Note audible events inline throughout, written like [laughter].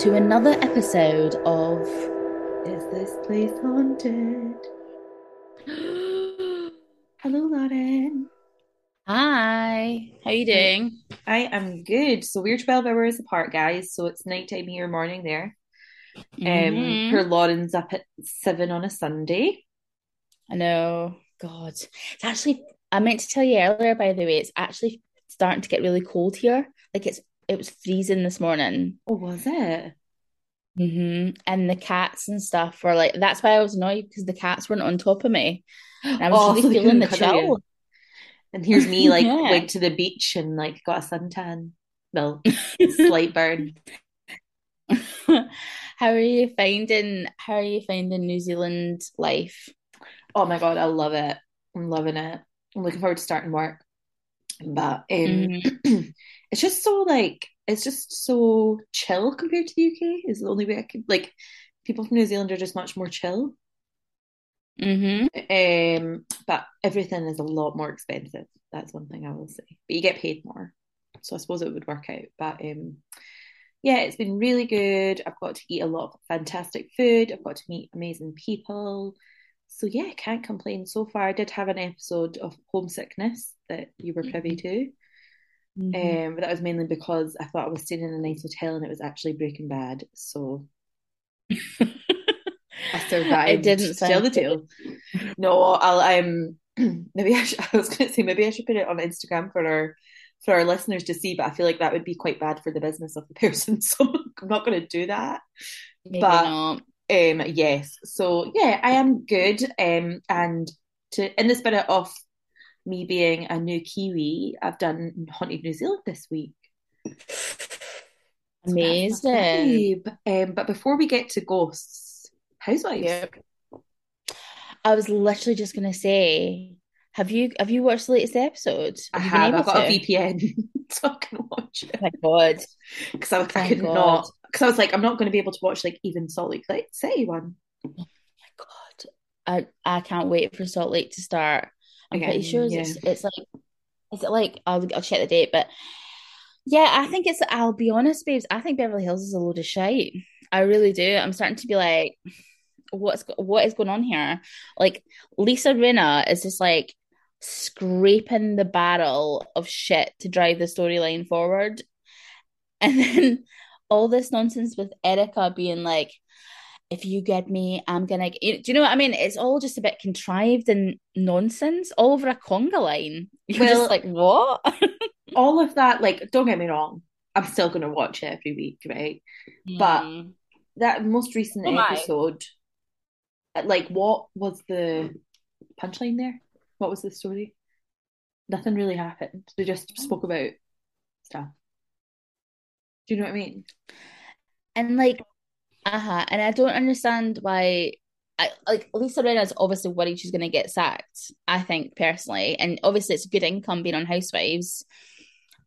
To another episode of Is This Place Haunted? [gasps] Hello, Lauren. Hi, how you doing? I am good. So we're 12 hours apart, guys. So it's nighttime here, morning there. Um, Mhm. her Lauren's up at seven on a Sunday. I know. God, it's actually. I meant to tell you earlier, by the way, it's actually starting to get really cold here. Like it's it was freezing this morning. Oh, was it? Hmm And the cats and stuff were like. That's why I was annoyed because the cats weren't on top of me. And I was [gasps] Oh, really so feeling the chill. And here's me, [laughs] like, Yeah. went to the beach and like got a suntan. Well, [laughs] slight burn. [laughs] How are you finding? How are you finding New Zealand life? Oh my God, I love it. I'm loving it. I'm looking forward to starting work. But um, [clears throat] it's just so like it's just so chill compared to the UK is the only way I could like people from New Zealand are just much more chill. hmm Um, but everything is a lot more expensive. That's one thing I will say. But you get paid more. So I suppose it would work out. But um yeah, it's been really good. I've got to eat a lot of fantastic food. I've got to meet amazing people. So yeah, I can't complain so far. I did have an episode of homesickness that you were privy to. Mhm. Um, but that was mainly because I thought I was staying in a nice hotel and it was actually Breaking Bad. So [laughs] I survived. I didn't tell the tale. No, I'll um [clears throat] maybe I, should, [laughs] I was going to say maybe I should put it on Instagram for our for our listeners to see, but I feel like that would be quite bad for the business of the person, [laughs] so I'm not going to do that. Maybe but not. um, yes, so yeah, I am good. Um, and to in the spirit of me being a new Kiwi, I've done Haunted New Zealand this week. My Amazing. Um, but before we get to ghosts, housewives. Yep. I was literally just gonna say, have you have you watched the latest episode? I have. I've got to? a VPN, [laughs] so I can watch it. Oh my God. Because I, I could God. not. Because I was like, I'm not going to be able to watch like even Salt Lake City- one. God. I I can't wait for Salt Lake to start. I'm pretty sure yeah. it's it's like is it like I'll I'll check the date, but yeah, I think it's I'll be honest, babes. I think Beverly Hills is a load of shite. I really do. I'm starting to be like, what's what is going on here? Like Lisa Rinna is just like scraping the barrel of shit to drive the storyline forward. And [laughs] then all this nonsense with Erika being like, if you get me, I'm gonna. Do you know what I mean? It's all just a bit contrived and nonsense, all over a conga line. [laughs] You're Well- just like, what? [laughs] All of that, like, don't get me wrong, I'm still to watch it every week, right? But Mm. that most recent Oh episode, like, what was the punchline there? What was the story? Nothing really happened. They just spoke about stuff. Do you know what I mean? And like, uh-huh. And I don't understand why I like Lisa Rinna's obviously worried she's gonna get sacked, I think personally. And obviously it's good income being on Housewives.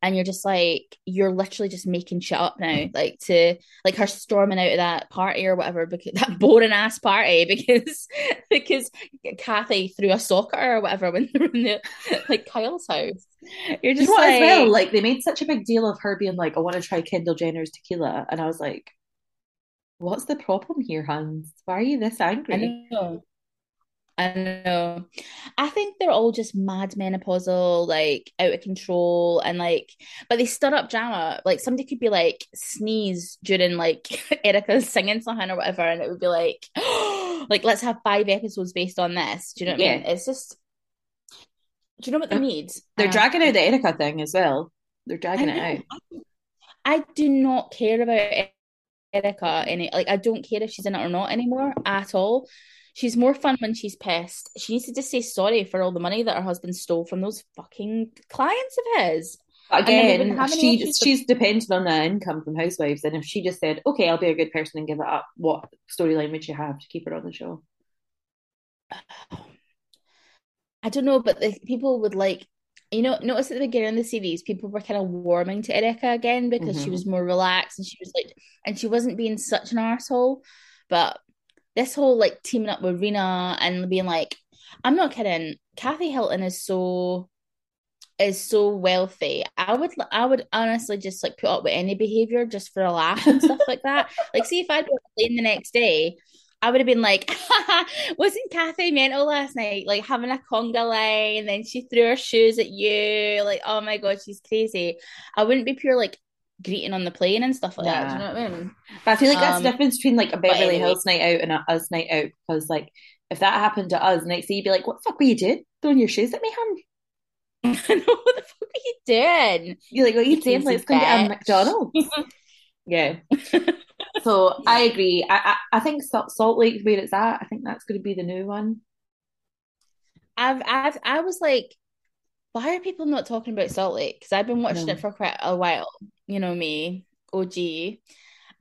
And you're just like, you're literally just making shit up now. Like to like her storming out of that party or whatever, because [laughs] that boring ass party [laughs] because because Kathy threw a sock at her or whatever when they were in the [laughs] like Kyle's house. You're just you know like, as well? Like they made such a big deal of her being like, I want to try Kendall Jenner's tequila. And I was like, What's the problem here, Hans? Why are you this angry? I know. I know. I think they're all just mad menopausal, like out of control, and like, but they stir up drama. Like somebody could be like sneeze during like [laughs] Erika's singing something or whatever, and it would be like, [gasps] like let's have five episodes based on this. Do you know what I mean? It's just, do you know what they need? They're Uh, dragging out the Erika thing as well. They're dragging it out. I do not care about Erika mm-hmm. any like I don't care if she's in it or not anymore at all. She's more fun when she's pissed. She needs to just say sorry for all the money that her husband stole from those fucking clients of his. But And then we again, wouldn't have any she issues she's dependent on the income from Housewives, and if she just said, "Okay, I'll be a good person and give it up," what storyline would you have to keep her on the show? [sighs] I don't know, but the people would like you know, notice at the beginning of the series, people were kind of warming to Erika again because she Mhm. was more relaxed and she was like, and she wasn't being such an arsehole. But this whole like teaming up with Rinna and being like, I'm not kidding. Kathy Hilton is so is so wealthy. I would I would honestly just like put up with any behavior just for a laugh and stuff like that. [laughs] Like, see if I'd been playing the next day, I would have been like, [laughs] wasn't Kathy mental last night? Like having a conga line, and then she threw her shoes at you. Like, oh my god, she's crazy. I wouldn't be pure like greeting on the plane and stuff like that. Do you know what I mean? But I feel like that's Um, the difference between like a Beverly anyway. Hills night out and a us night out. Because like if that happened to us, next day you'd be like, "What the fuck were you doing? Throwing your shoes at me, hun?" [laughs] I know what the fuck are you doing? You're like, "What are you You doing? Let's go get a. McDonald's." [laughs] yeah. So [laughs] I agree. I, I I think Salt, Salt Lake's where it's at. I think that's going to be the new one. I've I've I was like, why are people not talking about Salt Lake? Because I've been watching No. it for quite a while. You know me, OG,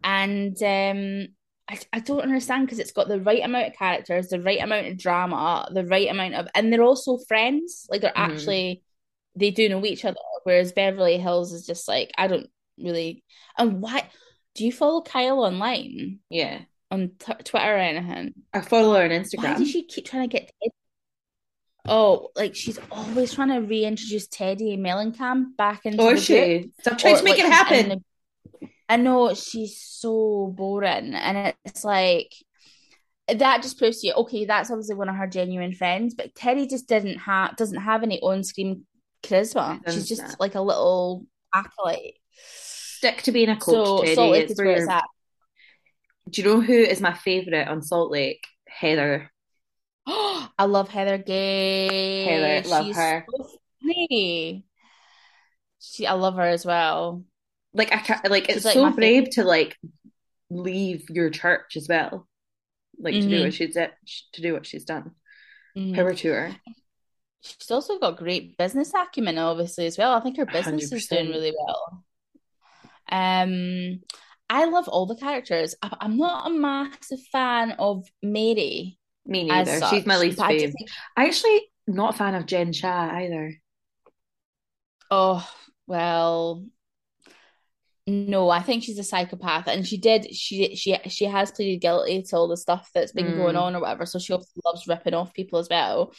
and um, I I don't understand because it's got the right amount of characters, the right amount of drama, the right amount of, and they're also friends. Like they're Mhm. actually they do know each other. Whereas Beverly Hills is just like I don't really. And why do you follow Kyle online Yeah. on t Twitter or anything? I follow her on Instagram. Why does she keep trying to get Ted? Oh, like she's always trying to reintroduce Teddi and Mellencamp back into oh, Or the is she? group. Stop trying Or, to make like, it happen. the- I know she's so boring, and it's like that just proves to you, okay, that's obviously one of her genuine friends, but Teddi just didn't have doesn't have any on-screen charisma. She's just that. like a little acolyte. Stick to being a coach, So Teddi. Salt Lake It's is where it's at. Do you know who is my favourite on Salt Lake? Heather. [gasps] I love Heather Gay. Heather, love She's her. so funny. She, I love her as well. Like I can't like She's, it's like, so brave to like leave your church as well. Like to do Mhm. what she's to do what she's done. Mhm. Power to her. She's also got great business acumen, obviously, as well. I think her business is doing really well. Um, I love all the characters. I, I'm not a massive fan of Mary Me neither. such, She's my least but I I actually not a fan of Jen Shah either. oh well, no, I think she's a psychopath, and she did she she she has pleaded guilty to all the stuff that's been going Mm. on or whatever. So she obviously loves ripping off people as well,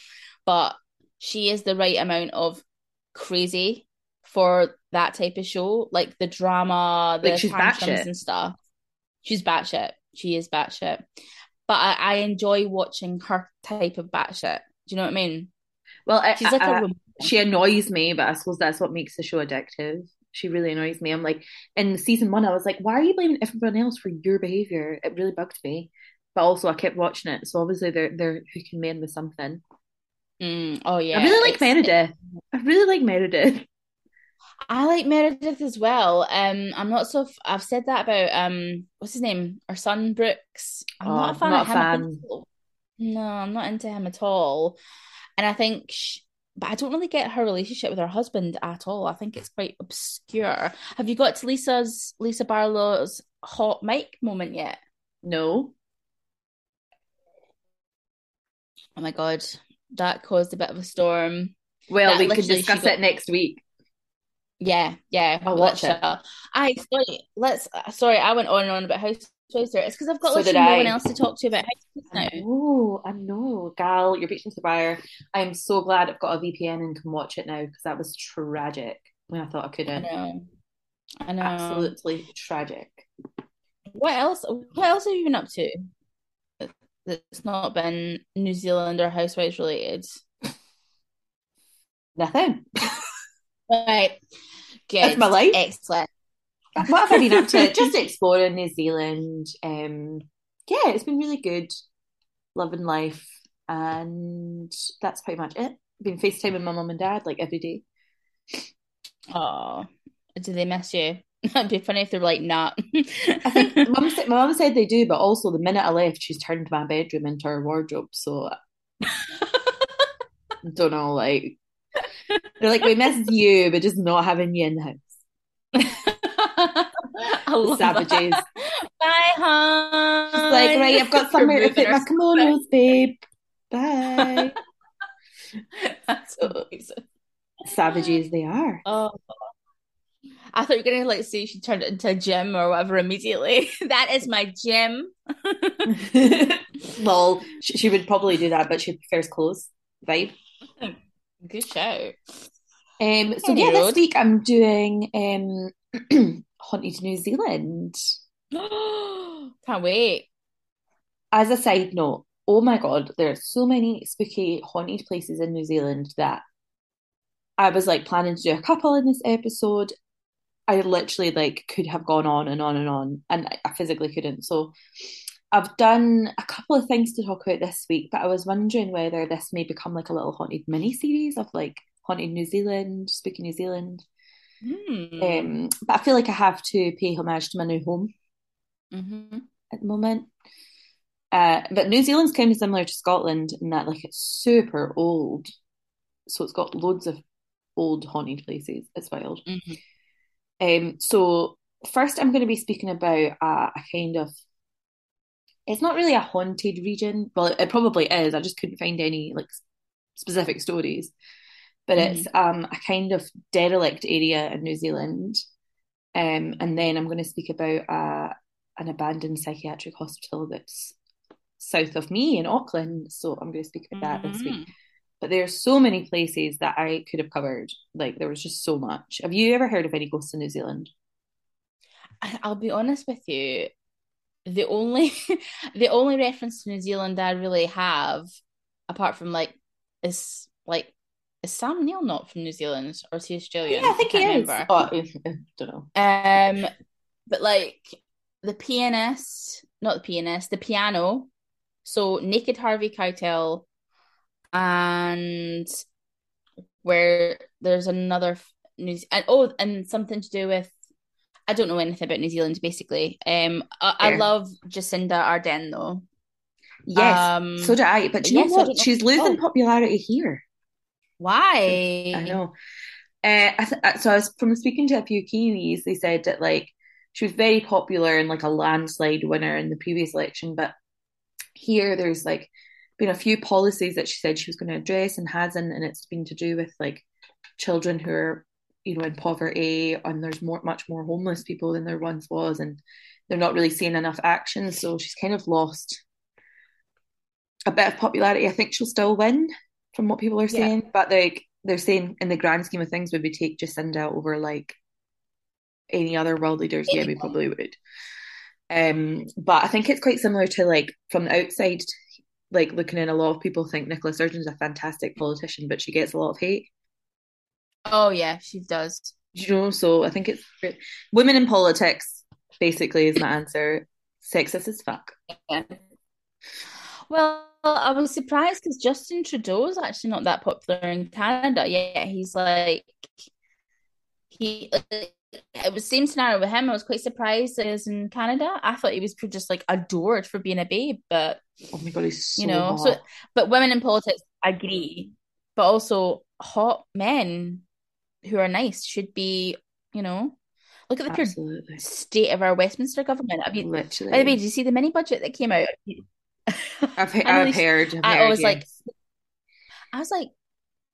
but she is the right amount of crazy for that type of show, like the drama, the Like, she's tantrums and stuff. She's batshit. She is batshit. But I, I enjoy watching her type of batshit. Do you know what I mean? Well, I, She's like I- a she annoys me, but I suppose that's what makes the show addictive. She really annoys me. I'm like, in season one, I was like, why are you blaming everyone else for your behavior? It really bugged me. But also, I kept watching it, so obviously they're they're hooking me in with something. Mm, oh yeah. I really like Meredith. I really like Meredith. I like Meredith as well. Um, I'm not so. F- I've said that about um, what's his name? Our son Brooks. I'm Oh, not a fan not of him. Fan. No, I'm not into him at all. And I think sh but I don't really get her relationship with her husband at all. I think it's quite obscure. Have you got to Lisa's Lisa Barlow's hot mic moment yet? No. Oh my god, that caused a bit of a storm. Well, That we could discuss got- it next week. Yeah, yeah. I'll watch it. I sorry, let's. Sorry, I went on and on about Housewives there. It's because I've got So literally no I. one else to talk to about Housewives now. I know, I know. Gal, you're preaching to the choir. I'm so glad I've got a VPN and can watch it now because that was tragic when I thought I I couldn't. know, I know. Absolutely tragic. What else? What else have you been up to? That's not been New Zealand or Housewives related. Nothing. [laughs] Right. Good. That's my life. Excellent. what have I been up to? [laughs] Just exploring New Zealand. Um, yeah, it's been really good. Loving life. And that's pretty much it. Been FaceTiming my mum and dad like every day. Oh, do they miss you? [laughs] It'd be funny if they were like, not. I think [laughs] mum said, my mum said they do, but also the minute I left, she's turned my bedroom into her wardrobe. So I don't know, like they're like, we miss you, but just not having you in the house. [laughs] Savages. that. Bye, hon. It's like, right, I've got somewhere to put my kimonos, babe. Bye. [laughs] That's amazing. Savages they are. Oh, I thought you were gonna like say she turned it into a gym or whatever immediately. [laughs] that is my gym. Lol, she, she would probably do that, but she prefers clothes. Vibe. Hmm. Good show. Um, so Any yeah, this week I'm doing um [clears throat] Haunted New Zealand. [gasps] Can't wait. As a side note, oh my god, there are so many spooky haunted places in New Zealand that I was like planning to do a couple in this episode. I literally like could have gone on and on and on, and I physically couldn't. So I've done a couple of things to talk about this week, but I was wondering whether this may become like a little haunted mini series of like haunted New Zealand, spooky New Zealand. Hmm. Um, but I feel like I have to pay homage to my new home Mhm. at the moment. Uh, but New Zealand's kind of similar to Scotland in that like it's super old, so it's got loads of old haunted places. It's wild. Mhm. Um, so first, I'm going to be speaking about a kind of. It's not really a haunted region. Well, it, probably is. I just couldn't find any like specific stories. But it's um a kind of derelict area in New Zealand. Um, and then I'm going to speak about uh, an abandoned psychiatric hospital that's south of me in Auckland. So I'm going to speak about that this week. Mhm. But there's so many places that I could have covered. Like there was just so much. Have you ever heard of any ghosts in New Zealand? I'll be honest with you. The only [laughs] the only reference to New Zealand I really have, apart from like, is like is Sam Neill not from New Zealand or is he Australian? Yeah, I think he can't is. remember. Oh, I don't know. Um, but like the pianist, not the pianist, the piano. So Naked Harvey Keitel, and where there's another f- New and oh, and something to do with I don't know anything about New Zealand basically. Um, I, I love Jacinda Ardern though. Yes, Um, so do I. But do you yes, know what? She's losing oh. popularity here. Why? I know. Uh, I th- uh, so I was from speaking to a few Kiwis. They said that like she was very popular and like a landslide winner in the previous election, but here there's like been a few policies that she said she was going to address and hasn't, and it's been to do with like children who are you know in poverty, and there's more much more homeless people than there once was, and they're not really seeing enough action. So she's kind of lost a bit of popularity. I think she'll still win from what people are Yeah. saying, but like they're saying in the grand scheme of things, would we take Jacinda over like any other world leaders? Yeah, we probably would. Um, but I think it's quite similar to like from the outside, like looking in. A lot of people think Nicola Sturgeon's a fantastic politician, but she gets a lot of hate. Oh yeah, she does. You know, so I think it's women in politics. Basically, is my answer. Sexist as fuck. Well, I was surprised because Justin Trudeau's actually not that popular in Canada. Yeah, he's like he. Uh, it was same scenario with him. I was quite surprised was in Canada. I thought he was just like adored for being a babe, but Oh my god, he's so you know, hot. so but women in politics agree. but also hot men who are nice should be, you know, look at the Absolutely. pure state of our Westminster government. I mean, Literally. by the way, did you see the mini budget that came out? [laughs] I've, I I've heard. I've I heard, was like. I was like,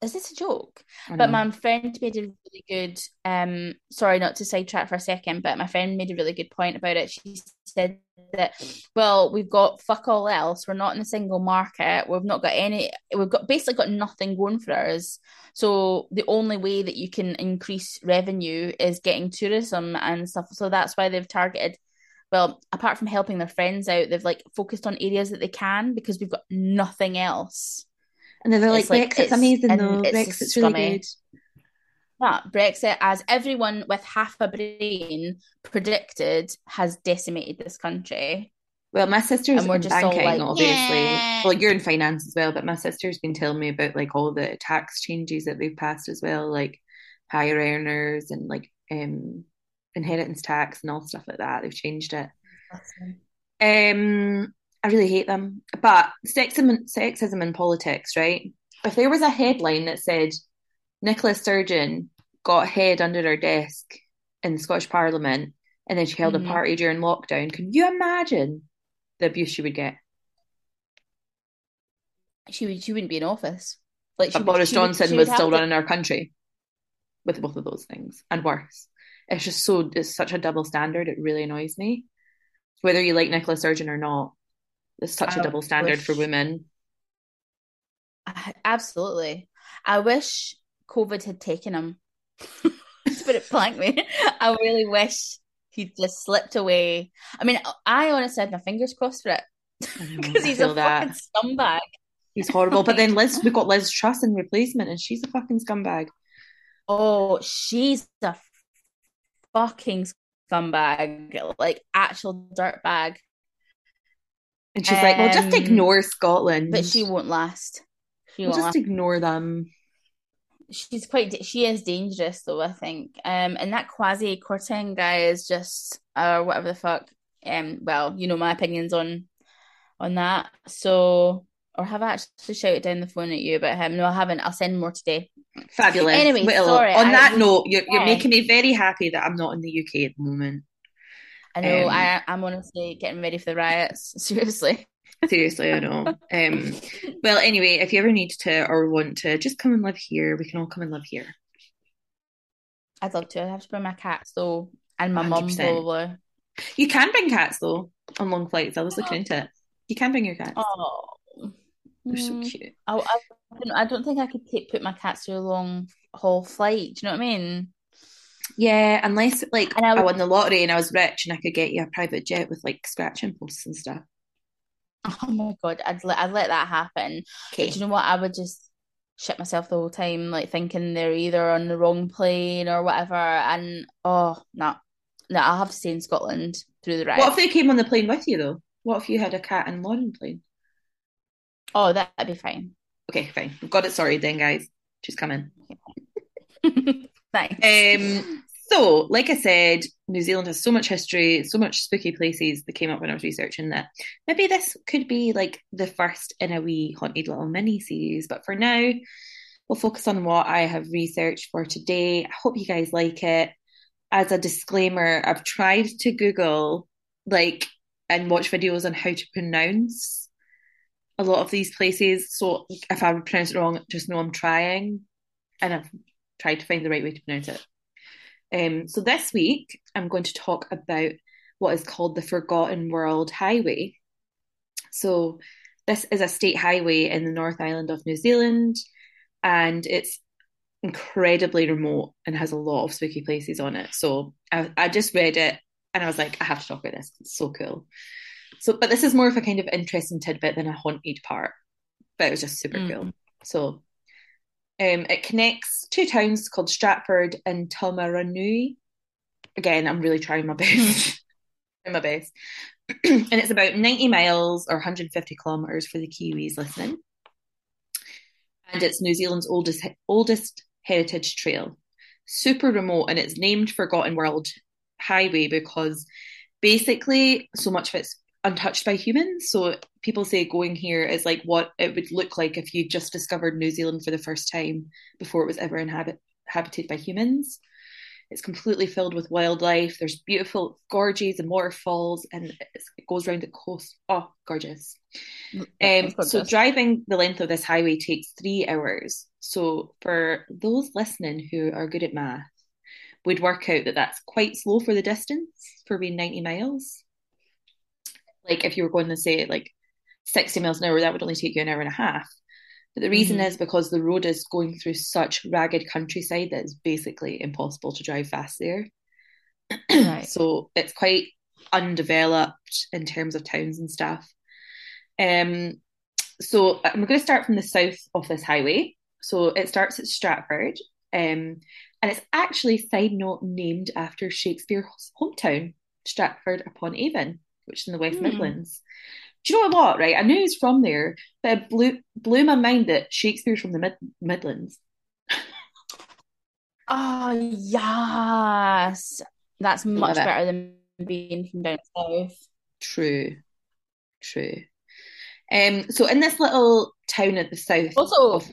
is this a joke? But my friend made a really good um sorry not to sidetrack for a second, but my friend made a really good point about it. She said that well, we've got fuck all else. We're not in a single market. We've not got any we've got basically got nothing going for us. So the only way that you can increase revenue is getting tourism and stuff. So that's why they've targeted well, apart from helping their friends out, they've like focused on areas that they can because we've got nothing else. And then they're like, It's like- Brexit's it's- amazing though. it's Brexit's really scummy. good. Yeah, Brexit, as everyone with half a brain predicted, has decimated this country. Well, my sister's And we're in just banking, like, obviously. "Yeah." Well, you're in finance as well, but my sister's been telling me about like all the tax changes that they've passed as well, like higher earners and like um inheritance tax and all stuff like that. They've changed it. Um, I really hate them. But sexism, sexism in politics, right? If there was a headline that said Nicola Sturgeon got head under her desk in the Scottish Parliament and then she held Mhm. a party during lockdown, can you imagine the abuse she would get? She would, she wouldn't be in office. Like she would- Boris would- Johnson she was still have to- running our country with both of those things and worse. It's just so it's such a double standard. It really annoys me. Whether you like Nicola Sturgeon or not, it's such a I double standard for women. Absolutely. I wish COVID had taken him. [laughs] to put it blankly, I really wish he'd just slipped away. I mean, I honestly had my fingers crossed for it because [laughs] he's a that. fucking scumbag. He's horrible. But then [laughs] Liz, we've got Liz Truss in replacement, and she's a fucking scumbag. Oh, she's a fucking scumbag, like actual dirtbag. And she's like, well, just Um, ignore Scotland. But she won't last. She won't just last. ignore them. She's quite. She is dangerous, though. I think. Um, and that Kwasi Kwarteng guy is just, or whatever the fuck. Um, well, you know my opinions on, on that. So, or have I actually shouted down the phone at you about him? No, I haven't. I'll send more today. Fabulous. Anyway, sorry, on I that note, you're, you're making me very happy that I'm not in the UK at the moment. I know. Um, I I'm honestly getting ready for the riots. [laughs] Seriously. Seriously, I know. Um, [laughs] well, anyway, if you ever need to or want to, just come and live here. We can all come and live here. I'd love to. I'd have to bring my cats though, and my mum 100%. probably. You can bring cats though on long flights. I was looking [gasps] into it. You can bring your cats. Oh, They're so Mm, cute. I, I, don't- I don't think I could take put my cats through a long haul flight. Do you know what I mean? Yeah, unless like I I, won the lottery and I was rich and I could get you a private jet with like scratching posts and stuff. Oh my God, I'd let I'd let that happen. Okay. do you know what? I would just shit myself the whole time, like thinking they're either on the wrong plane or whatever. And oh no, no, I'll have to stay in Scotland through the ride. What if they came on the plane with you though? What if you had a cat and Lauren plane? Oh, that'd be fine. Okay, fine. We've got it sorted then, guys. She's coming. [laughs] Thanks. Um, so, like I said, New Zealand has so much history, so much spooky places that came up when I was researching that maybe this could be like the first in a wee haunted little mini series. But for now, we'll focus on what I have researched for today. I hope you guys like it. As a disclaimer, I've tried to Google like and watch videos on how to pronounce a lot of these places. So if I pronounce it wrong, just know I'm trying. And I've tried to find the right way to pronounce it. Um, so this week, I'm going to talk about what is called the Forgotten World Highway. So this is a state highway in the North Island of New Zealand, and it's incredibly remote and has a lot of spooky places on it. So I, I just read it and I was like, I have to talk about this. It's so cool. So, but this is more of a kind of interesting tidbit than a haunted part. But it was just super Mm. cool. So um, it connects two towns called Stratford and Taumarunui. Again, I'm really trying my [laughs] best. my best. [clears throat] and it's about 90 miles or 150 kilometers for the Kiwis listening. And it's New Zealand's oldest oldest heritage trail. Super remote, and it's named Forgotten World Highway because basically so much of it's untouched by humans. So people say going here is like what it would look like if you just discovered New Zealand for the first time before it was ever inhabit- inhabited by humans. It's completely filled with wildlife. There's beautiful gorges and waterfalls, and it goes around the coast. Oh, gorgeous. Um, gorgeous. So driving the length of this highway takes three hours. So for those listening who are good at math, we'd work out that that's quite slow for the distance for being 90 miles. Like if you were going to say like 60 miles an hour, that would only take you an hour and a half. But the reason mm-hmm. is because the road is going through such ragged countryside that it's basically impossible to drive fast there. Right. [clears throat] so it's quite undeveloped in terms of towns and stuff. Um, so I'm going to start from the south of this highway. So it starts at Stratford, um, and it's actually side note named after Shakespeare's hometown, Stratford upon Avon, which is in the West mm. Midlands do you know what? Right, I knew he's from there, but it blew blew my mind that Shakespeare's from the Mid- Midlands. [laughs] oh yes, that's much better than being from down south. True, true. Um, so in this little town at the south, also, of...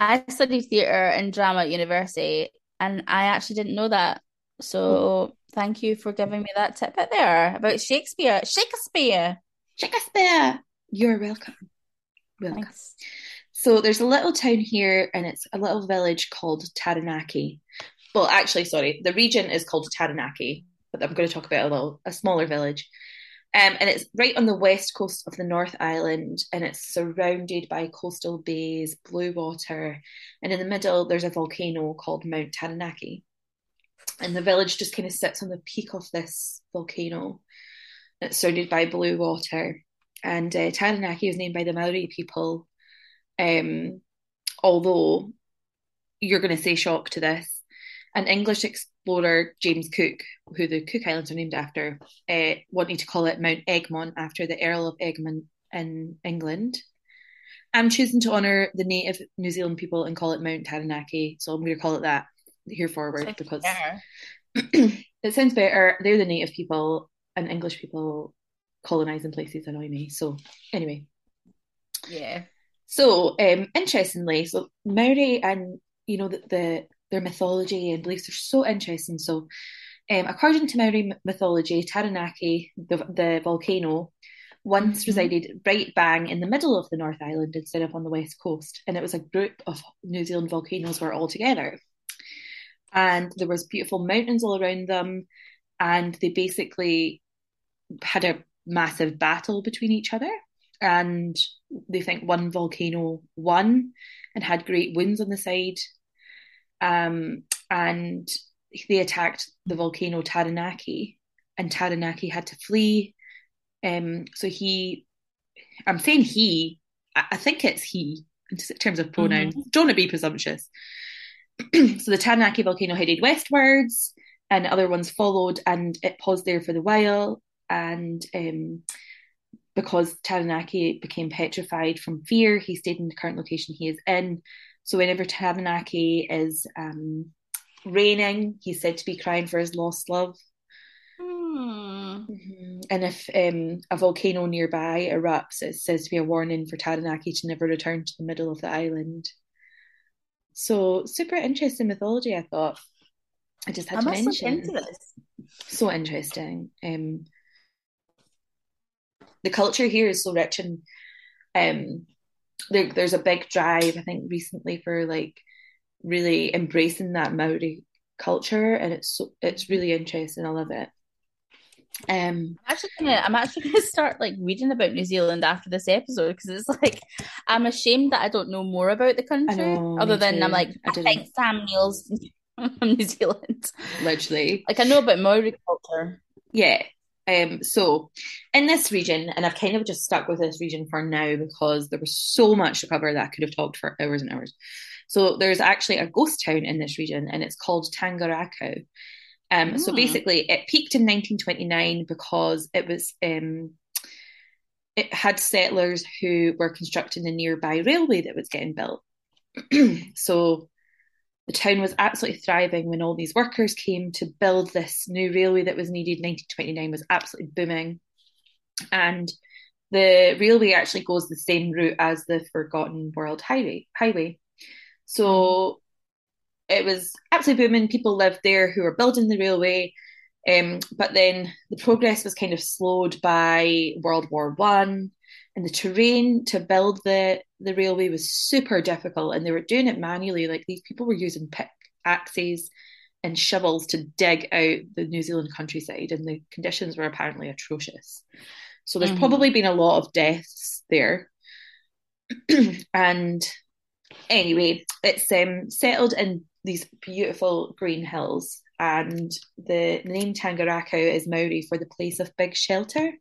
I studied theatre and drama at university, and I actually didn't know that. So thank you for giving me that tip out there about Shakespeare. Shakespeare. Shakespeare. You're welcome. Welcome. Thanks. So there's a little town here, and it's a little village called Taranaki. Well, actually, sorry, the region is called Taranaki, but I'm going to talk about a little a smaller village. Um, and it's right on the west coast of the North Island, and it's surrounded by coastal bays, blue water, and in the middle there's a volcano called Mount Taranaki. And the village just kind of sits on the peak of this volcano, it's surrounded by blue water. And uh, Taranaki was named by the Maori people. Um, although you're going to say shock to this, an English explorer, James Cook, who the Cook Islands are named after, uh, wanted to call it Mount Egmont after the Earl of Egmont in England. I'm choosing to honour the native New Zealand people and call it Mount Taranaki, so I'm going to call it that here forward because [clears throat] it sounds better. They're the native people, and English people colonizing places annoy me. So anyway. Yeah. So um interestingly, so Maori and you know the, the their mythology and beliefs are so interesting. So um according to Maori mythology, Taranaki, the the volcano, once mm-hmm. resided right bang in the middle of the North Island instead of on the west coast, and it was a group of New Zealand volcanoes were all together. And there was beautiful mountains all around them, and they basically had a massive battle between each other. And they think one volcano won and had great wounds on the side. Um, and they attacked the volcano Taranaki, and Taranaki had to flee. Um, so he, I'm saying he, I, think it's he in terms of pronouns. Mm-hmm. Don't be presumptuous. [clears throat] so the Taranaki volcano headed westwards, and other ones followed, and it paused there for the while and um, because Taranaki became petrified from fear, he stayed in the current location he is in. So whenever Taranaki is um, raining, he's said to be crying for his lost love. Hmm. Mm-hmm. And if um, a volcano nearby erupts, it says to be a warning for Taranaki to never return to the middle of the island. So super interesting mythology, I thought. I just had I to mention. So interesting. Um, the culture here is so rich and um there, there's a big drive I think recently for like really embracing that Maori culture and it's so, it's really interesting I love it um I'm actually gonna I'm actually [laughs] gonna start like reading about New Zealand after this episode because it's like I'm ashamed that I don't know more about the country know, other than too. I'm like I, I think Sam Neill's [laughs] from New Zealand literally like I know about Maori culture yeah um, so in this region, and I've kind of just stuck with this region for now because there was so much to cover that I could have talked for hours and hours. So there's actually a ghost town in this region, and it's called Tangarakau. Um, mm. So hmm. basically, it peaked in 1929 because it was um, it had settlers who were constructing the nearby railway that was getting built. [clears throat] so the town was absolutely thriving when all these workers came to build this new railway that was needed. 1929 was absolutely booming. and the railway actually goes the same route as the Forgotten World Highway. Highway, so it was absolutely booming. People lived there who were building the railway. Um, but then the progress was kind of slowed by World War One, and the terrain to build the the railway was super difficult, and they were doing it manually. Like these people were using pickaxes and shovels to dig out the New Zealand countryside, and the conditions were apparently atrocious. So there's mm-hmm. probably been a lot of deaths there. [clears throat] and anyway, it's um, settled in these beautiful green hills, and the name Tangarakau is Maori for the place of big shelter,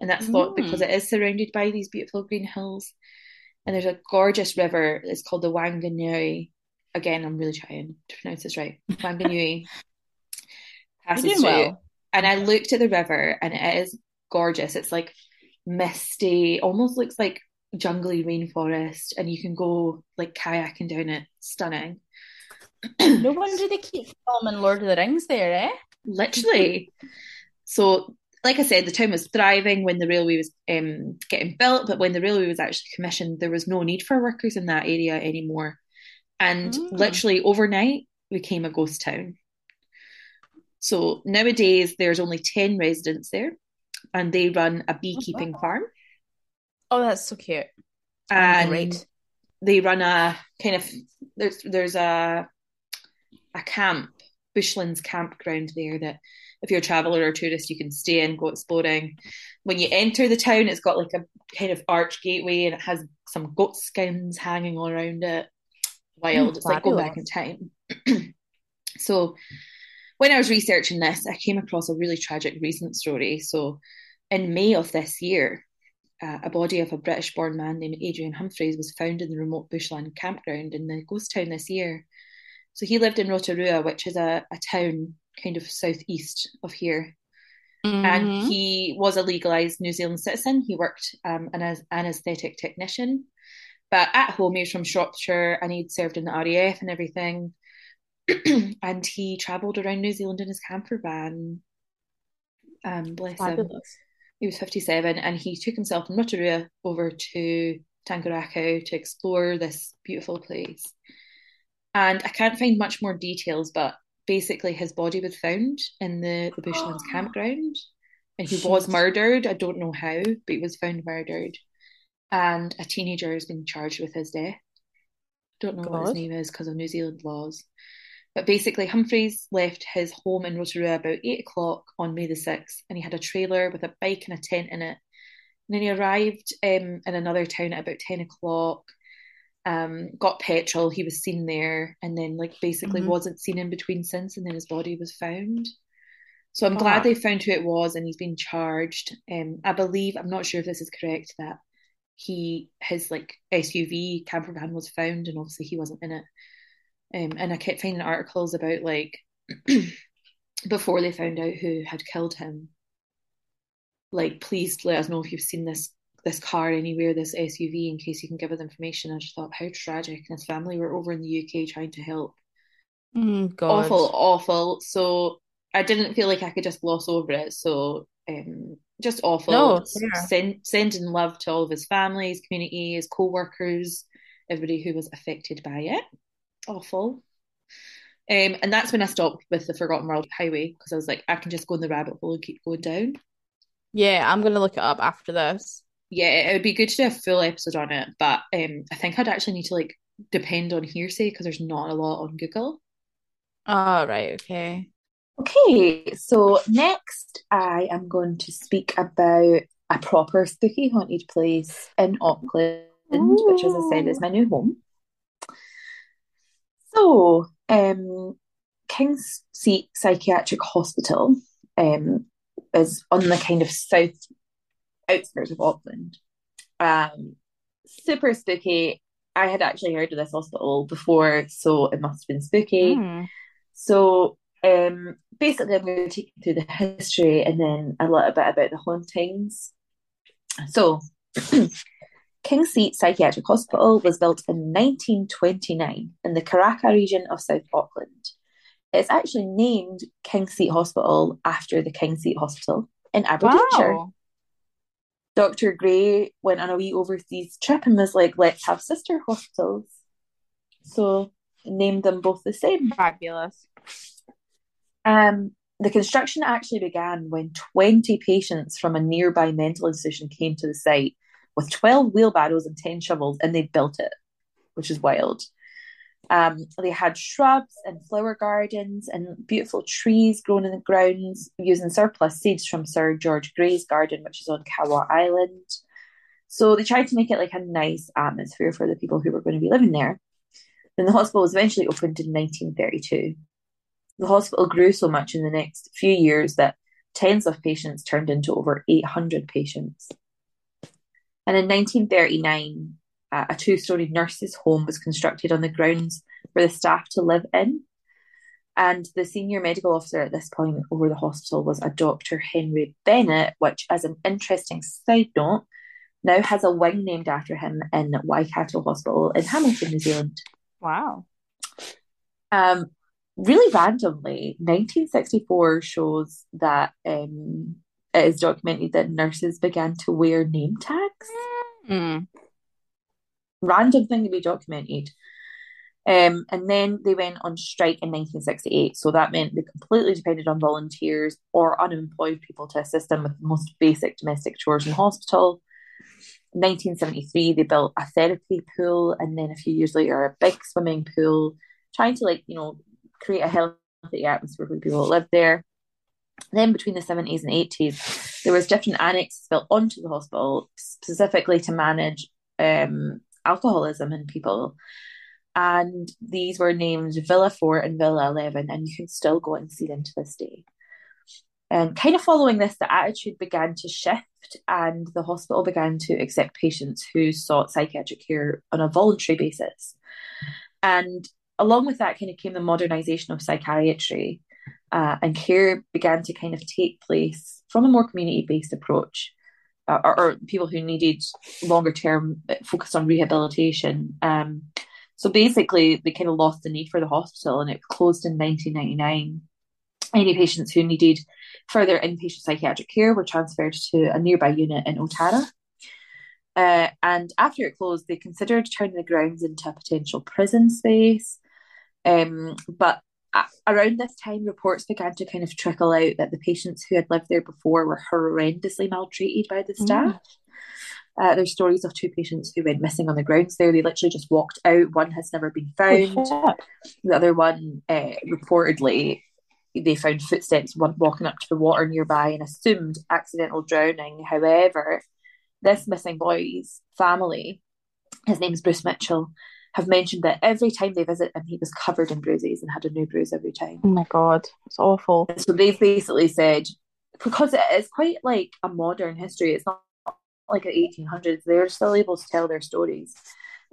and that's mm. thought because it is surrounded by these beautiful green hills. And there's a gorgeous river. It's called the Wanganui. Again, I'm really trying to pronounce this right. [laughs] Wanganui passes through. Well. And I looked at the river, and it is gorgeous. It's like misty, almost looks like jungly rainforest, and you can go like kayaking down it. Stunning no wonder they keep filming Lord of the Rings there, eh? Literally. so, like I said, the town was thriving when the railway was um, getting built, but when the railway was actually commissioned, there was no need for workers in that area anymore. And mm. literally overnight we became a ghost town. So nowadays, there's only 10 residents there, and they run a beekeeping oh, farm. Oh, that's so cute. And Great. they run a kind of there's there's a a camp, Bushlands campground there that if you're a traveller or tourist, you can stay and go exploring. When you enter the town, it's got like a kind of arch gateway and it has some goat skins hanging all around it. Wild. Mm, it's like go back in time. [clears throat] so when I was researching this, I came across a really tragic recent story. So in May of this year, uh, a body of a British born man named Adrian Humphreys was found in the remote bushland campground in the ghost town this year. So he lived in Rotorua, which is a, a town kind of southeast of here. Mm-hmm. And he was a legalized New Zealand citizen. He worked um, as an anesthetic technician. But at home, he was from Shropshire and he'd served in the RAF and everything. [clears throat] and he travelled around New Zealand in his camper van. Um, bless Fabulous. him. He was 57 and he took himself from Rotorua over to Tangarakau to explore this beautiful place. And I can't find much more details, but basically his body was found in the, the Bushlands [gasps] campground and he was murdered. I don't know how, but he was found murdered. And a teenager has been charged with his death. Don't know God. what his name is because of New Zealand laws. But basically, Humphreys left his home in Rotorua about eight o'clock on May the 6th, and he had a trailer with a bike and a tent in it. And then he arrived um, in another town at about 10 o'clock um, got petrol. He was seen there, and then like basically mm-hmm. wasn't seen in between since. And then his body was found. So I'm oh. glad they found who it was, and he's been charged. Um, I believe I'm not sure if this is correct that he his like SUV camper van was found, and obviously he wasn't in it. Um, and I kept finding articles about like [clears throat] before they found out who had killed him. Like, please let us know if you've seen this this car anywhere, this SUV, in case you can give us information. I just thought, how tragic. And his family were over in the UK trying to help. Mm, awful, awful. So I didn't feel like I could just gloss over it. So um, just awful. No, Send, sending love to all of his family, his community, his co-workers, everybody who was affected by it. Awful. Um, and that's when I stopped with the Forgotten World Highway because I was like, I can just go in the rabbit hole and keep going down. Yeah, I'm gonna look it up after this yeah, it would be good to do a full episode on it, but um, I think I'd actually need to like depend on hearsay because there's not a lot on Google. Oh, right, okay. Okay, so next I am going to speak about a proper spooky haunted place in Auckland, Ooh. which, as I said, is my new home. So, um, Kingseat Psychiatric Hospital um, is on the kind of south outskirts of Auckland. Um, super spooky. I had actually heard of this hospital before, so it must have been spooky. Mm. So um, basically, I'm going to take you through the history and then a little bit about the hauntings. So, [clears throat] Kingseat Psychiatric Hospital was built in 1929 in the Karaka region of South Auckland. It's actually named Kingseat Hospital after the Kingseat Hospital in Aberdeenshire. Wow. Dr. Gray went on a wee overseas trip and was like, let's have sister hospitals. So named them both the same. Fabulous. Um, the construction actually began when 20 patients from a nearby mental institution came to the site with 12 wheelbarrows and 10 shovels, and they built it, which is wild. Um, they had shrubs and flower gardens and beautiful trees grown in the grounds using surplus seeds from Sir George Grey's garden, which is on Kawau Island. So they tried to make it like a nice atmosphere for the people who were going to be living there. Then the hospital was eventually opened in 1932. The hospital grew so much in the next few years that tens of patients turned into over 800 patients. And in 1939, uh, a two story nurses' home was constructed on the grounds for the staff to live in. And the senior medical officer at this point over the hospital was a Dr. Henry Bennett, which, as an interesting side note, now has a wing named after him in Waikato Hospital in Hamilton, New Zealand. Wow. Um, really randomly, 1964 shows that um, it is documented that nurses began to wear name tags. Mm. Random thing to be documented. Um, and then they went on strike in 1968. So that meant they completely depended on volunteers or unemployed people to assist them with the most basic domestic chores in hospital. In 1973, they built a therapy pool, and then a few years later, a big swimming pool, trying to like you know create a healthy atmosphere for people that lived there. Then between the 70s and 80s, there was different annexes built onto the hospital specifically to manage um, alcoholism in people. And these were named Villa 4 and Villa 11, and you can still go and see them to this day. And kind of following this, the attitude began to shift, and the hospital began to accept patients who sought psychiatric care on a voluntary basis. And along with that, kind of came the modernization of psychiatry, uh, and care began to kind of take place from a more community based approach. Uh, or, or, people who needed longer term focus on rehabilitation. Um, so basically, they kind of lost the need for the hospital and it closed in 1999. Any patients who needed further inpatient psychiatric care were transferred to a nearby unit in Otara. Uh, and after it closed, they considered turning the grounds into a potential prison space. Um, but around this time, reports began to kind of trickle out that the patients who had lived there before were horrendously maltreated by the staff. Mm. Uh, there's stories of two patients who went missing on the grounds there. They literally just walked out. One has never been found. Oh, the other one, uh, reportedly, they found footsteps walking up to the water nearby and assumed accidental drowning. However, this missing boy's family, his name is Bruce Mitchell, have mentioned that every time they visit him, he was covered in bruises and had a new bruise every time. Oh my god, it's awful. So they've basically said because it is quite like a modern history. It's not like the 1800s. They're still able to tell their stories.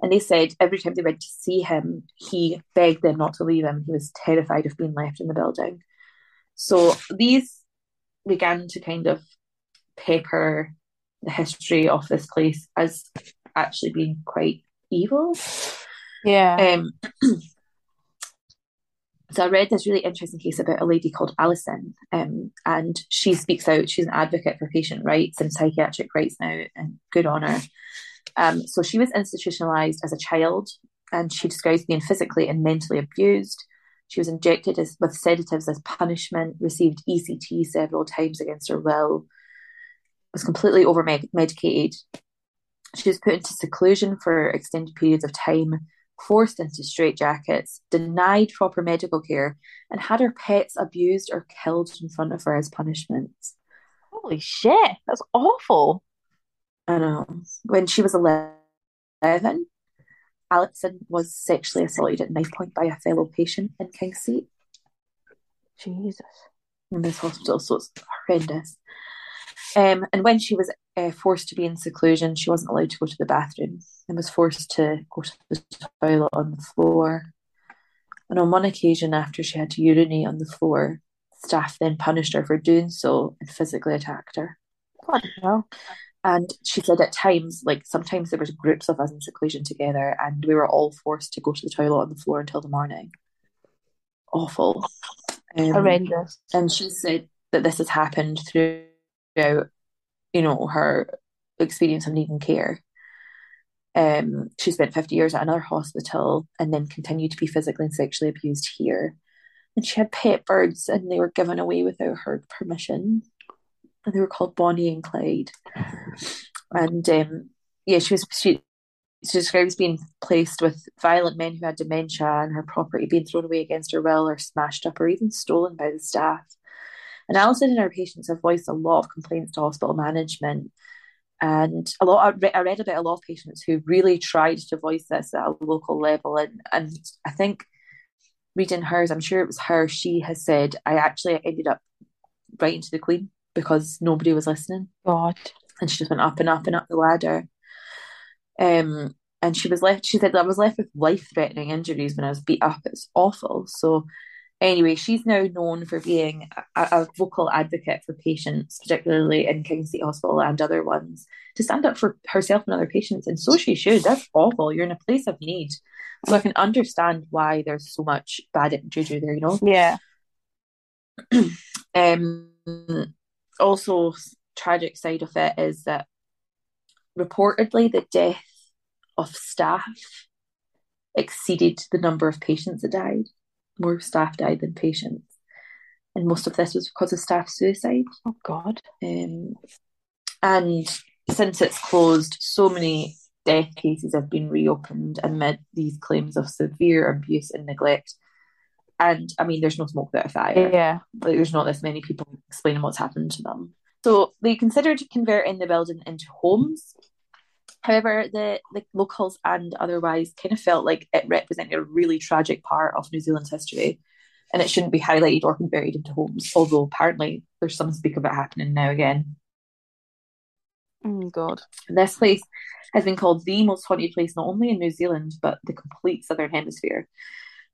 And they said every time they went to see him, he begged them not to leave him. He was terrified of being left in the building. So these began to kind of pepper the history of this place as actually being quite evil. Yeah. Um, [clears throat] so I read this really interesting case about a lady called Alison, um, and she speaks out. She's an advocate for patient rights and psychiatric rights now, and good on her. Um, so she was institutionalized as a child, and she describes being physically and mentally abused. She was injected as, with sedatives as punishment, received ECT several times against her will, was completely over medicated. She was put into seclusion for extended periods of time forced into straitjackets, denied proper medical care, and had her pets abused or killed in front of her as punishment. Holy shit, that's awful. I know. When she was 11, Alison was sexually assaulted at knife point by a fellow patient in Kingseat. Jesus. In this hospital, so it's horrendous. Um, and when she was uh, forced to be in seclusion, she wasn't allowed to go to the bathroom and was forced to go to the toilet on the floor. And on one occasion, after she had to urinate on the floor, staff then punished her for doing so and physically attacked her. What hell? And she said at times, like sometimes there was groups of us in seclusion together, and we were all forced to go to the toilet on the floor until the morning. Awful, um, horrendous. And she said that this has happened throughout, you know, her experience of needing care. Um, she spent 50 years at another hospital and then continued to be physically and sexually abused here. And she had pet birds and they were given away without her permission. And they were called Bonnie and Clyde. And um, yeah, she was she she describes being placed with violent men who had dementia and her property being thrown away against her will or smashed up or even stolen by the staff. And Alison and her patients have voiced a lot of complaints to hospital management. And a lot, I read, I read about a lot of patients who really tried to voice this at a local level. And, and I think reading hers, I'm sure it was her, she has said, I actually ended up writing to the Queen because nobody was listening. God. And she just went up and up and up the ladder. Um, and she was left. She said I was left with life-threatening injuries when I was beat up. It's awful. So, anyway, she's now known for being a, a vocal advocate for patients, particularly in Kingseat Hospital and other ones, to stand up for herself and other patients. And so she should. That's awful. You're in a place of need. So I can understand why there's so much bad juju there. You know. Yeah. [clears throat] um. Also, tragic side of it is that reportedly the death of staff exceeded the number of patients that died. More staff died than patients. And most of this was because of staff suicide. Oh, God. Um, and since it's closed, so many death cases have been reopened amid these claims of severe abuse and neglect. And I mean, there's no smoke without a fire. Yeah. Like, there's not this many people explaining what's happened to them. So they considered converting the building into homes However, the, the locals and otherwise kind of felt like it represented a really tragic part of New Zealand's history and it shouldn't be highlighted or converted into homes, although apparently there's some speak of it happening now again. Oh, God. This place has been called the most haunted place not only in New Zealand, but the complete Southern Hemisphere.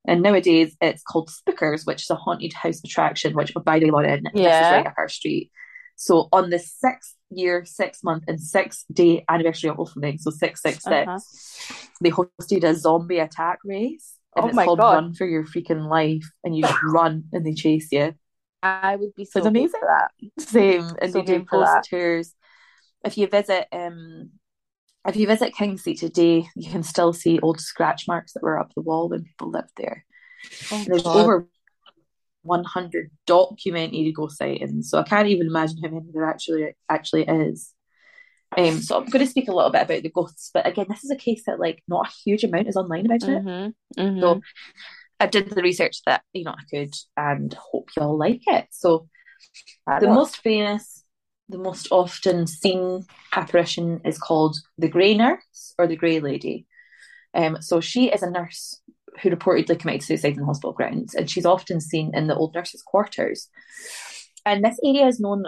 And nowadays it's called Spookers, which is a haunted house attraction, which, oh, by the way, Lauren, Yeah. this is right up our street. So on the sixth year, six month, and six day anniversary of opening, so six six six, Uh-huh. they hosted a zombie attack race. And Oh it's my called God. Run for Your Freaking Life, and you just [laughs] run and they chase you. I would be so It's amazing. for that. Same, and So they do game for that. tours. If you visit, um, if you visit Kingseat today, you can still see old scratch marks that were up the wall when people lived there. Oh, there's God. over 100 documented ghost sightings, so I can't even imagine how many there actually actually is. Um, so I'm going to speak a little bit about the ghosts, but again, this is a case that like not a huge amount is online about it. Mhm, mhm. So I did the research that you know I could, and hope y'all like it. So the most famous, the most often seen apparition is called the Grey Nurse or the Grey Lady. Um, so she is a nurse who reportedly committed suicide in hospital grounds, and she's often seen in the old nurses' quarters. And this area is known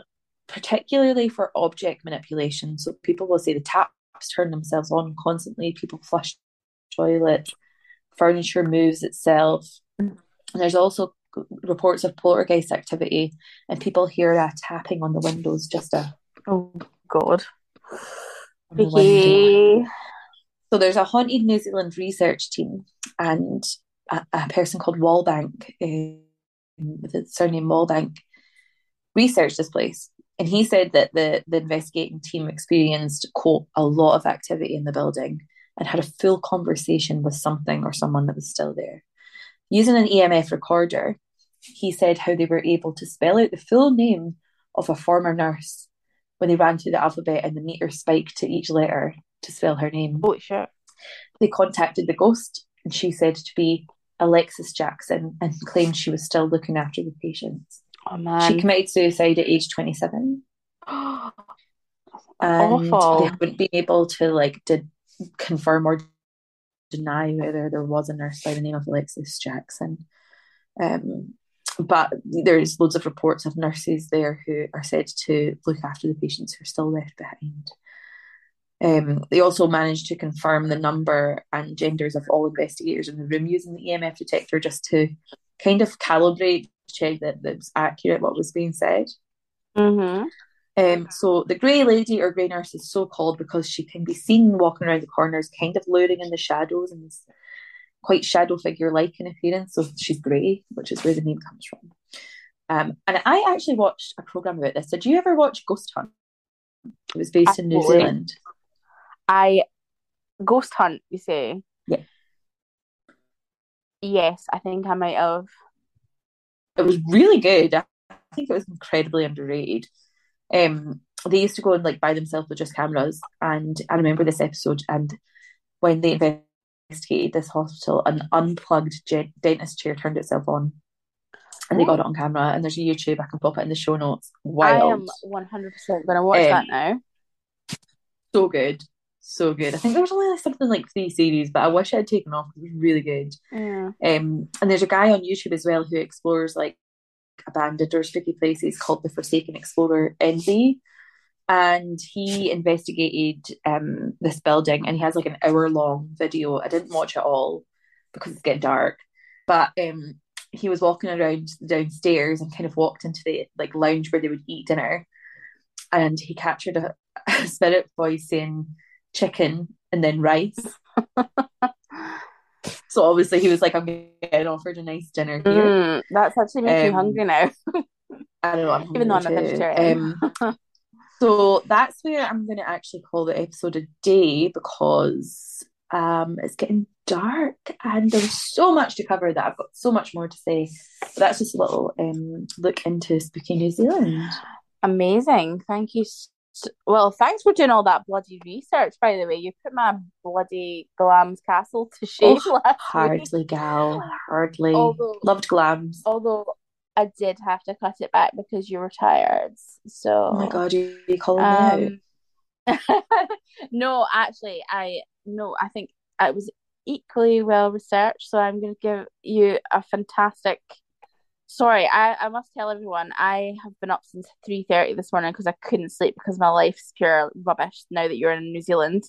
particularly for object manipulation. So people will say the taps turn themselves on constantly, people flush toilets, furniture moves itself. And there's also reports of poltergeist activity, and people hear a tapping on the windows, just a Oh, God. on the window. Hee. So there's a haunted New Zealand research team and a, a person called Wallbank, um, with the surname Wallbank, researched this place. And he said that the, the investigating team experienced, quote, a lot of activity in the building and had a full conversation with something or someone that was still there. Using an EMF recorder, he said how they were able to spell out the full name of a former nurse when they ran through the alphabet and the meter spiked to each letter to spell her name. Holy shit. They contacted the ghost, and she said to be Alexis Jackson and claimed she was still looking after the patients. Oh, man. She committed suicide at age 27 [gasps] and Awful. they haven't been able to like did confirm or deny whether there was a nurse by the name of Alexis Jackson. Um, but there's loads of reports of nurses there who are said to look after the patients who are still left behind. Um, they also managed to confirm the number and genders of all investigators in the room using the EMF detector just to kind of calibrate, check that it was accurate what was being said. Mm-hmm. Um, so the grey lady or grey nurse is so called because she can be seen walking around the corners, kind of luring in the shadows and is quite shadow figure like in appearance. So she's grey, which is where the name comes from. Um, and I actually watched a program about this. Did you ever watch Ghost Hunt? It was based in New. Zealand. I Ghost Hunt, you say? Yeah. Yes, I think I might have. It was really good. I think it was incredibly underrated. Um, they used to go and like by themselves with just cameras, and I remember this episode. And when they investigated this hospital, an unplugged dentist chair turned itself on, and they got it on camera. And there's a YouTube. I can pop it in the show notes. Wild. I am one hundred percent gonna watch Um, that now. so good, so good. I think there was only like something like three series, but I wish I had taken off. It was really good. Yeah. Um, and there's a guy on YouTube as well who explores like abandoned or spooky places called the Forsaken Explorer Envy. And he investigated um this building and he has like an hour long video. I didn't watch it all because it's getting dark. But um he was walking around downstairs and kind of walked into the like lounge where they would eat dinner. And he captured a, [laughs] a spirit voice saying chicken and then rice. So obviously he was like, I'm getting offered a nice dinner here. Mm, that's actually making me Um, hungry now. I don't know. I'm Even though I'm a vegetarian. Um, so that's where I'm going to actually call the episode a day because um, it's getting dark and there's so much to cover that I've got so much more to say. But that's just a little um, look into spooky New Zealand. Amazing. Thank you. Well, thanks for doing all that bloody research, by the way. You put my bloody Glamis Castle to shame Oh, [laughs] last week. Hardly, gal. Hardly. Although- Loved glams. Although I did have to cut it back because you were tired. So Oh my god, you, you calling me out? Um, [laughs] no, actually, I no, I think it was equally well researched. So I'm going to give you a fantastic. Sorry, I, I must tell everyone I have been up since three thirty this morning because I couldn't sleep because my life's pure rubbish now that you're in New Zealand.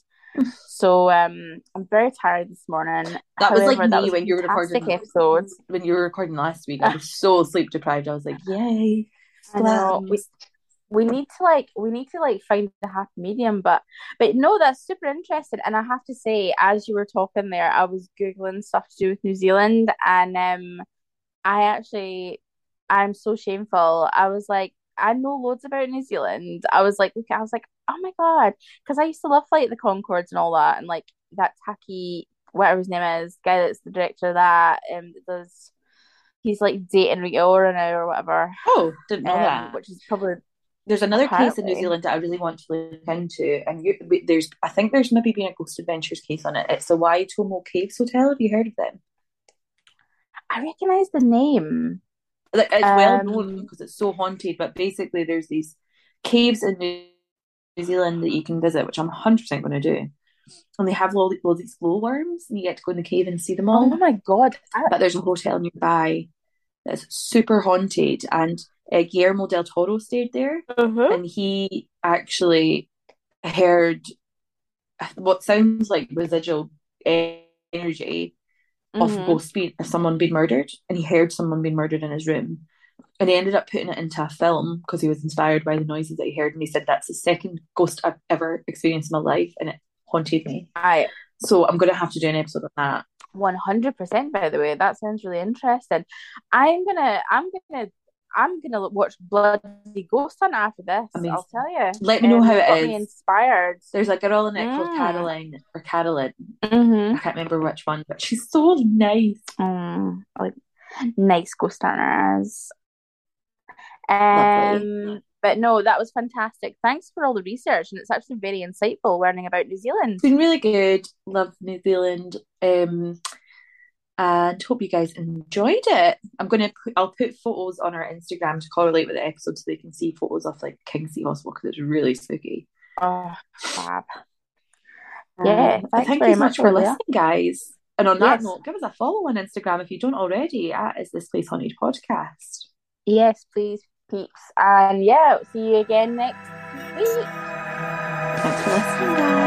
so um, I'm very tired this morning. That was like me was when you were recording episode. when you were recording last week. I was [laughs] so sleep deprived. I was like, yay. We, we need to like we need to like find the happy medium but but no that's super interesting and I have to say as you were talking there I was googling stuff to do with New Zealand and um I actually I'm so shameful I was like I know loads about New Zealand I was like look I was like oh my god because I used to love of the Conchords and all that and like that tacky whatever his name is guy that's the director of that um that does he's like dating Rita Ora now or whatever Oh, didn't know um, that. which is probably There's another case in New Zealand that I really want to look into, and you, there's I think there's maybe been a Ghost Adventures case on it. It's the Waitomo Caves Hotel. Have you heard of them? I recognize the name. Like, it's well Um, known because it's so haunted, but basically there's these caves in New New Zealand that you can visit, which I'm 100% going to do. And they have all, all these glowworms, and you get to go in the cave and see them all. Oh my god. I- but there's a hotel nearby that's super haunted, and uh, Guillermo del Toro stayed there, Mhm. and he actually heard what sounds like residual e- energy of mm-hmm. ghosts being someone being murdered, and he heard someone being murdered in his room, and he ended up putting it into a film because he was inspired by the noises that he heard, and he said that's the second ghost I've ever experienced in my life, and it haunted me. I So I'm gonna have to do an episode on that. 100% by the way. That sounds really interesting. I'm gonna I'm gonna I'm gonna watch Bloody Ghost Hunt after this. Amazing. I'll tell you. Let me know Um, how it me inspired. There's a girl in it called Mm. Caroline or Carolyn. Mm-hmm. I can't remember which one, but she's so nice. Mm, like nice ghost hunters. Lovely. Um, but no, that was fantastic. Thanks for all the research, and it's actually very insightful learning about New Zealand. It's been really good. Love New Zealand. Um, and hope you guys enjoyed it. I'm gonna put, I'll put photos on our Instagram to correlate with the episode so they can see photos of like Kingseat Hospital because it's really spooky. Oh, fab. Yeah, Um, thank you so much, for listening, guys. And on that note, give us a follow on Instagram if you don't already at Is This Place Haunted Podcast. Yes, please, peeps. And yeah, see you again next week. Thanks for listening, guys.